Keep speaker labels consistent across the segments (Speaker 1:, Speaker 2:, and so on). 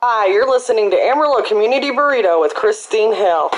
Speaker 1: Hi, you're listening to Amarillo Community Burrito with Christine Hill.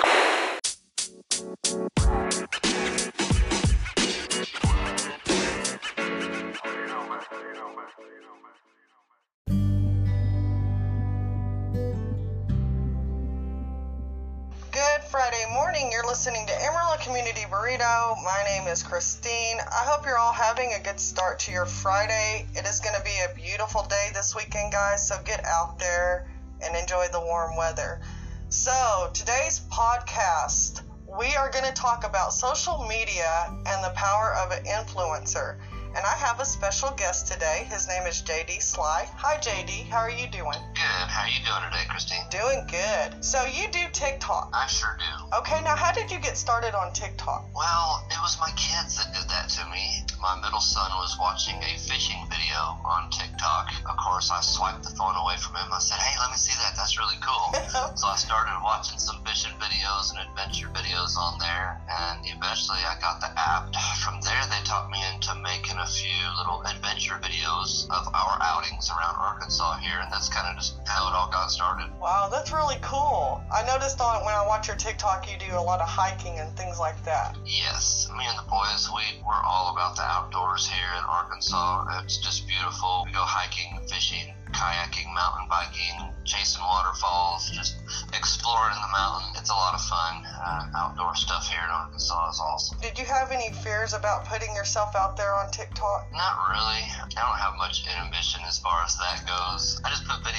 Speaker 1: Is Christine. I hope you're all having a good start to your Friday. It is going to be a beautiful day this weekend, guys, so get out there and enjoy the warm weather. So, today's podcast, we are going to talk about social media and the power of an influencer. And I have a special guest today. His name is JD Slye. Hi, JD. How are you doing?
Speaker 2: Good. How are you doing today, Christine?
Speaker 1: Doing good. So, you do TikTok.
Speaker 2: I sure do.
Speaker 1: Okay, now how did you get started on TikTok?
Speaker 2: Well, it was my kids that did that to me. My middle son was watching a fishing video on TikTok. Of course, I swiped the phone away from him. I said, hey, let me see that. That's really cool. so I started watching some fishing videos and adventure videos on there, and eventually I got the app. From there, they taught me into making a few little adventure videos of our outings around Arkansas here, and that's kind of just how it all got started.
Speaker 1: Wow, that's really cool. I noticed on when I watch your TikTok, you do a lot of hiking and things like that.
Speaker 2: Yes, me and the boys, we, we're all about the outdoors here in Arkansas. It's just beautiful. We go hiking, fishing, kayaking, mountain biking, chasing waterfalls, just exploring the mountain. It's a lot of fun. Uh, outdoor stuff here in Arkansas is awesome.
Speaker 1: Did you have any fears about putting yourself out there on TikTok?
Speaker 2: Not really. I don't have much inhibition as far as that goes. I just put videos out for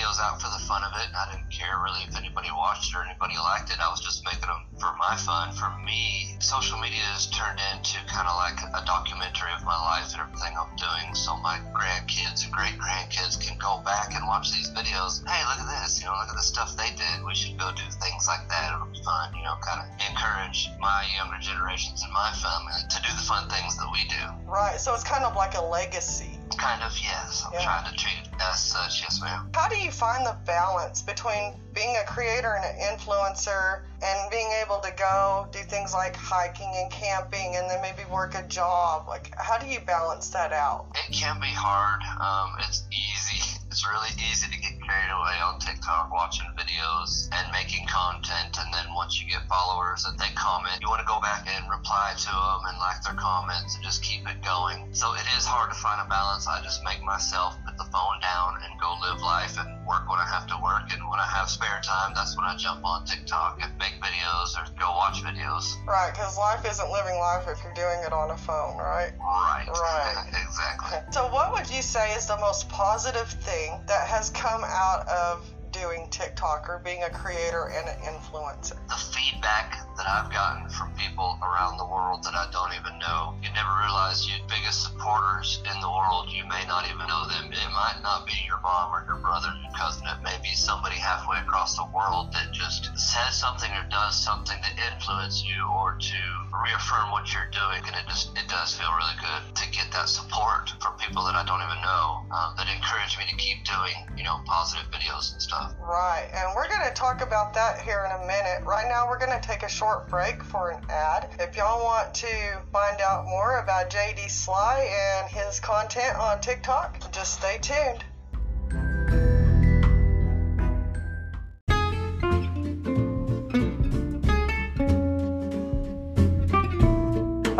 Speaker 2: it. I didn't care really if anybody watched it or anybody liked it. I was just making them for my fun. For me, social media has turned into kind of like a documentary of my life and everything I'm doing. So my grandkids and great grandkids can go back and watch these videos. Hey, look at this. You know, look at the stuff they did. We should go do things like that. It'll be fun. You know, kind of encourage my younger generations and my family to do the fun things that we do.
Speaker 1: Right, so it's kind of like a legacy.
Speaker 2: Kind of, yes. I'm
Speaker 1: Yeah.
Speaker 2: trying to treat it as such, yes, ma'am.
Speaker 1: How do you find the balance between being a creator and an influencer and being able to go do things like hiking and camping and then maybe work a job? Like, how do you balance that out?
Speaker 2: It can be hard. Um, it's easy. It's really easy to get away on TikTok watching videos and making content. And then once you get followers and they comment, you want to go back and reply to them and like their comments and just keep it going. So it is hard to find a balance. I just make myself put the phone down and go live life and work when I have to work. And when I have spare time, that's when I jump on TikTok and make videos or go watch videos.
Speaker 1: Right, because life isn't living life if you're doing it on a phone, right?
Speaker 2: Right.
Speaker 1: Right.
Speaker 2: exactly.
Speaker 1: So, what would you say is the most positive thing that has come out of doing TikTok or being a creator and an influencer?
Speaker 2: the feedback that I've gotten from people around the world that I don't even know. You never realize your biggest supporters in the world, you may not even know them. It might not be your mom or your brother, your cousin. It may be somebody halfway across the world that just says something or does something to influence you or to reaffirm what you're doing. And it just, it does feel really good to get that support from people that I don't even know um, that encourage me to keep doing, you know, positive videos and stuff.
Speaker 1: Right, and we're going to talk about that here in a minute. Right now, we're going to take a short break for an ad. If y'all want to find out more about JD Slye and his content on TikTok, just stay tuned.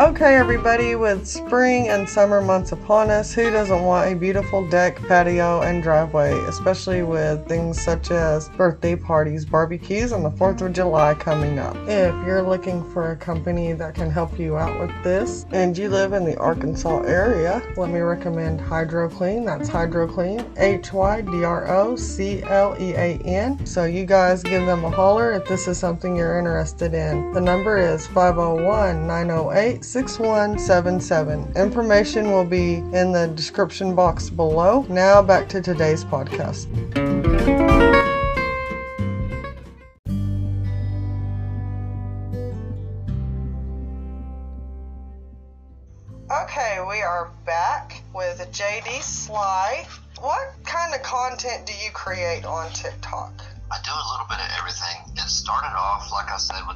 Speaker 1: Okay, everybody, with spring and summer months upon us, who doesn't want a beautiful deck, patio, and driveway, especially with things such as birthday parties, barbecues, and the 4th of July coming up? If you're looking for a company that can help you out with this and you live in the Arkansas area, let me recommend Hydro Clean. That's Hydro Clean, H Y D R O C L E A N. So you guys give them a holler if this is something you're interested in. The number is 501 908 6177. Information will be in the description box below. Now back to today's podcast.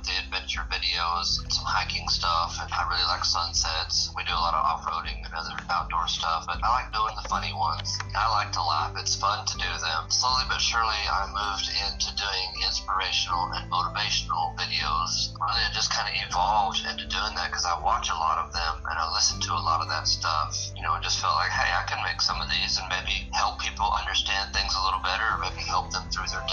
Speaker 2: The adventure videos, some hiking stuff, and I really like sunsets. We do a lot of off-roading and other outdoor stuff, but I like doing the funny ones. I like to laugh. It's fun to do them. Slowly but surely, I moved into doing inspirational and motivational videos. Really, it just kind of evolved into doing that because I watch a lot of them and I listen to a lot of that stuff. You know, it just felt like, hey, I can make some of these and maybe help people understand things a little better, or maybe help them through their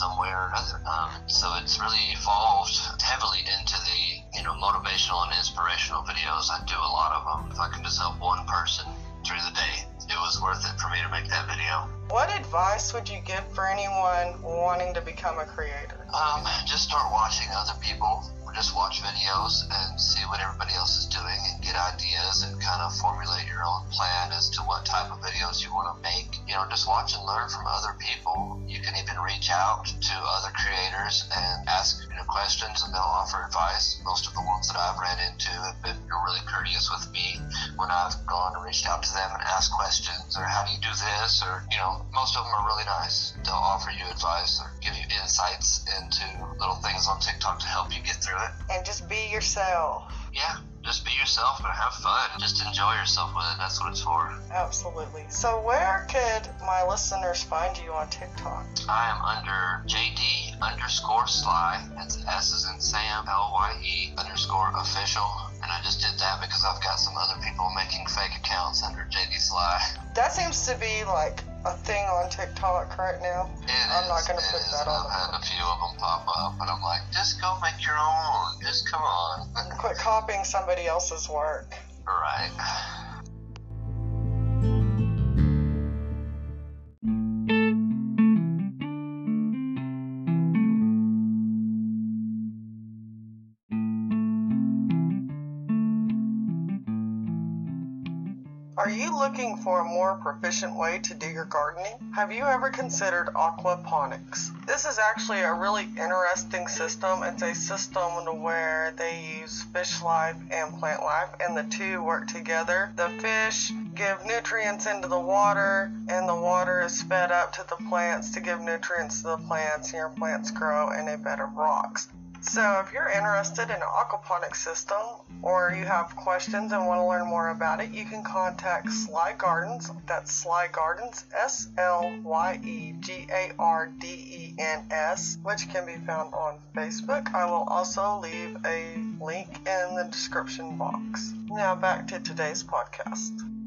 Speaker 2: some way or another. Um, so it's really evolved heavily into the you know motivational and inspirational videos. I do a lot of them. If I can just help one person through the day, it was worth it for me to make that video.
Speaker 1: What advice would you give for anyone wanting to become a creator?
Speaker 2: Um, just start watching other people. Just watch videos and see what everybody else is doing and get ideas and kind of formulate your own plan as to what type of videos you want to make. You know, just watch and learn from other people. You can even reach out to other creators and ask you know, questions and they'll offer advice. Most of the ones that I've ran into have been really courteous with me when I've gone and reached out to them and asked questions or how do you do this or, you know, most of them are really nice. They'll offer you advice or give you insights into little things on TikTok to help you get through it.
Speaker 1: And just be yourself.
Speaker 2: Yeah, just be yourself and have fun. Just enjoy yourself with it. That's what it's for.
Speaker 1: Absolutely. So, where could my listeners find you on TikTok?
Speaker 2: I am under JD underscore Slye. That's S is in Sam, L Y E underscore official. And I just did that because I've got some other people making fake accounts under JD Slye.
Speaker 1: That seems to be like a thing on TikTok right now.
Speaker 2: It
Speaker 1: I'm
Speaker 2: is,
Speaker 1: not going to
Speaker 2: it
Speaker 1: put
Speaker 2: is.
Speaker 1: that on.
Speaker 2: I've had a few of them pop up, and I'm like, just go make your own. Just come on.
Speaker 1: Quit copying somebody else's work.
Speaker 2: right.
Speaker 1: More proficient way to do your gardening? Have you ever considered aquaponics? This is actually a really interesting system. It's a system where they use fish life and plant life, and the two work together. The fish give nutrients into the water, and the water is fed up to the plants to give nutrients to the plants, and your plants grow in a bed of rocks. So, if you're interested in an aquaponics system or you have questions and want to learn more about it, you can contact Slye Gardens. That's Slye Gardens, S L Y E G A R D E N S, which can be found on Facebook. I will also leave a link in the description box. Now, back to today's podcast.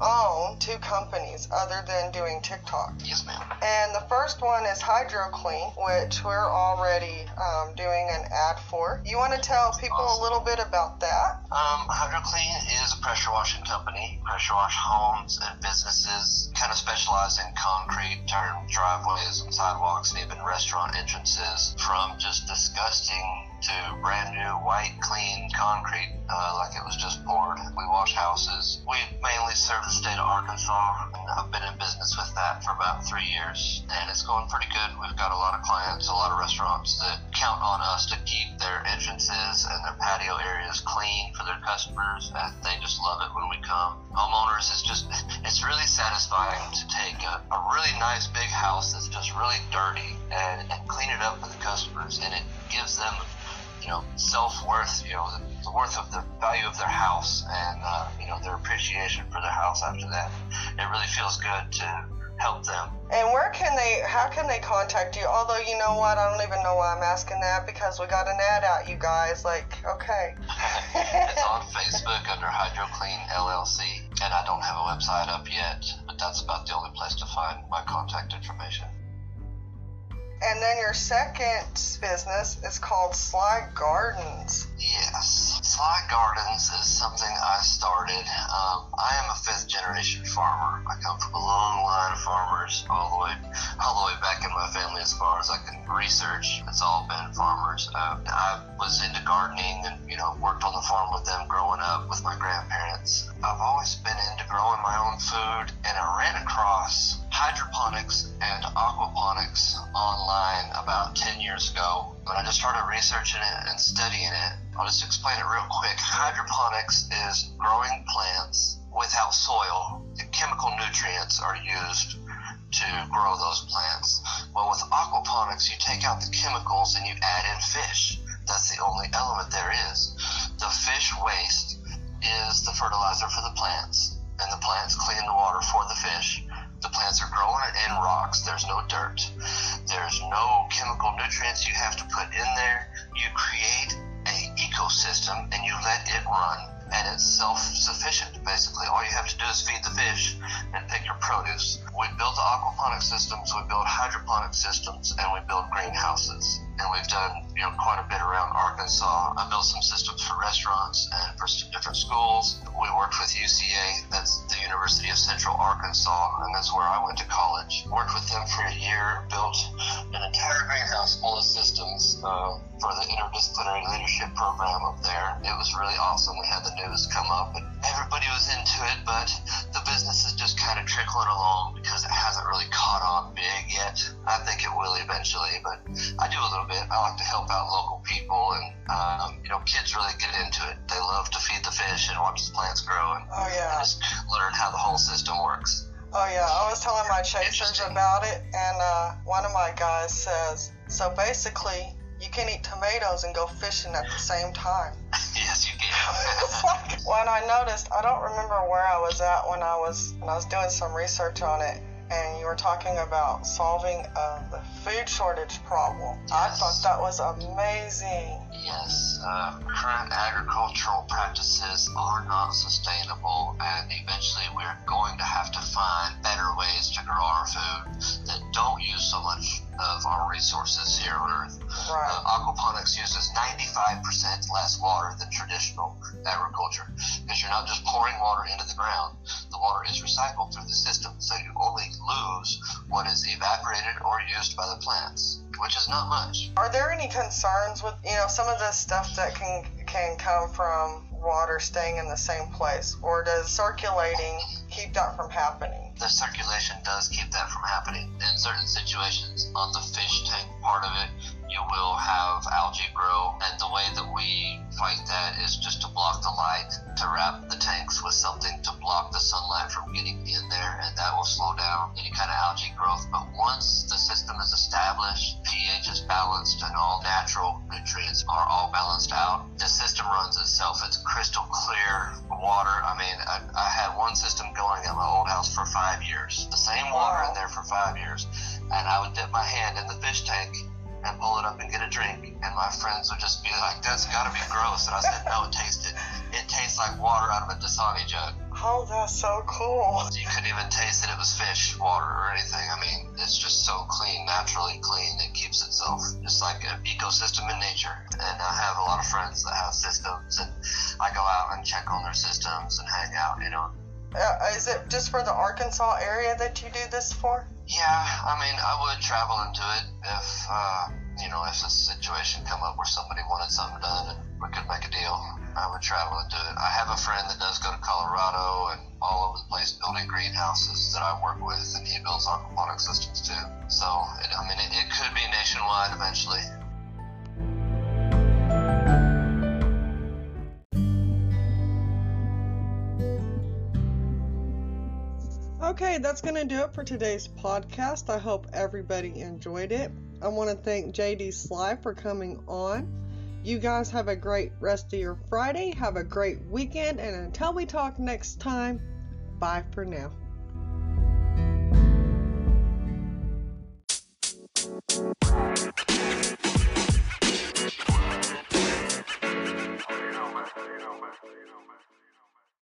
Speaker 1: You own two companies other than doing TikTok.
Speaker 2: Yes, ma'am.
Speaker 1: And the first one is HydroClean, which we're already um, doing an ad for. You want to tell people a little bit about that?
Speaker 2: Um, HydroClean is a pressure washing company. Pressure wash homes and businesses, kind of specialize in concrete, turn driveways and sidewalks, and even restaurant entrances. From just disgusting to brand new white, clean concrete, uh, like it was just poured. We wash houses. We mainly serve the state of Arkansas, I've been in business with that for about three years, and it's going pretty good. We've got a lot of clients, a lot of restaurants that count on us to keep their entrances and their patio areas clean for their customers, and they just love it when we come. Homeowners is just, it's really satisfying to take a, a really nice big house that's just really dirty and, and clean it up for the customers, and it gives them you know, self worth, you know, the, worth of the value of their house and, uh, you know, their appreciation for their house after that. It really feels good to help them.
Speaker 1: And where can they, how can they contact you? Although, you know what, I don't even know why I'm asking that because we got an ad out, you guys. Like, okay.
Speaker 2: it's on Facebook under HydroClean LLC, and I don't have a website up yet, but that's about the only place to find my contact information.
Speaker 1: And then your second business is called Slye Gardens.
Speaker 2: Slye Gardens is something I started. Um, I am a fifth generation farmer. I come from a long line of farmers, all the way, all the way back in my family. As far as I can research, it's all been farmers. Uh, I was into gardening and you know worked on the farm with them growing up with my grandparents. I've always been into growing my own food, and I ran across hydroponics and aquaponics online about 10 years ago when I just started researching it and studying it, I'll just explain it real quick. Hydroponics is growing plants without soil. The chemical nutrients are used to grow those plants. Well, with aquaponics, you take out the chemicals and you add in fish. That's the only element there is. The fish waste is the fertilizer for the plants, and the plants clean the water for the fish. Growing in rocks. There's no dirt. There's no chemical nutrients you have to put in there. You create a ecosystem and you let it run and it's self-sufficient basically all you have to do is feed the fish and pick your produce we build aquaponic systems we build hydroponic systems and we build greenhouses and we've done you know quite a bit around Arkansas. I built some systems for restaurants and for different schools. We Arkansas, and that's where I went to college. Worked with them for a year, built an entire greenhouse full of systems uh, for the interdisciplinary leadership program up there. It was really awesome. We had the news come up, and everybody was into it, but the business is just kind of trickling along because it hasn't really caught on big yet. I think it will eventually, but I do a little bit. I like to help out local people, and know, kids really get into it. They love to feed the fish and watch the plants grow, and,
Speaker 1: Oh, yeah.
Speaker 2: and just learn how the whole system works.
Speaker 1: Oh yeah, I was telling my chasers about it, and uh, one of my guys says, so basically, you can eat tomatoes and go fishing at the same time.
Speaker 2: yes, you can.
Speaker 1: when I noticed, I don't remember where I was at when I was when I was doing some research on it, and you were talking about solving uh, the food shortage problem. I thought that was amazing.
Speaker 2: Yes, uh, current agricultural practices are not sustainable, and eventually we're going to have to find better ways to grow our food that don't use so much of our resources here on Earth.
Speaker 1: Right.
Speaker 2: Uh, aquaponics uses 95% less water than traditional agriculture because you're not just pouring water into the ground. The water is recycled through the system, so you only lose what is evaporated or used by the plants, which is not much.
Speaker 1: Are there any concerns with you know some of the stuff that can can come from water staying in the same place, or does circulating keep that from happening?
Speaker 2: the circulation does keep that from happening. In certain situations, on the fish tank part of it, you will have algae grow, and the way that we fight that is just to block the light, to wrap the tanks with that's got to be gross. And I said, no, taste it it tastes like water out of a Dasani jug.
Speaker 1: Oh, that's so cool.
Speaker 2: You couldn't even taste that it was fish water or anything. I mean, it's just so clean, naturally clean. It keeps itself just like an ecosystem in nature. And I have a lot of friends that have systems, and I go out and check on their systems and hang out, you know.
Speaker 1: Uh, is it just for the Arkansas area that you do this for?
Speaker 2: Yeah, I mean, I would travel into it if, uh, you know, if a situation come up where somebody wanted something done and we could make a deal. I would travel and do it. I have a friend that does go to Colorado and all over the place building greenhouses that I work with, and he builds aquaponic systems too. So, it, I mean, it, it could be nationwide eventually.
Speaker 1: Okay, that's going to do it for today's podcast. I hope everybody enjoyed it. I want to thank JD Slye for coming on. You guys have a great rest of your Friday. Have a great weekend. And until we talk next time, bye for now.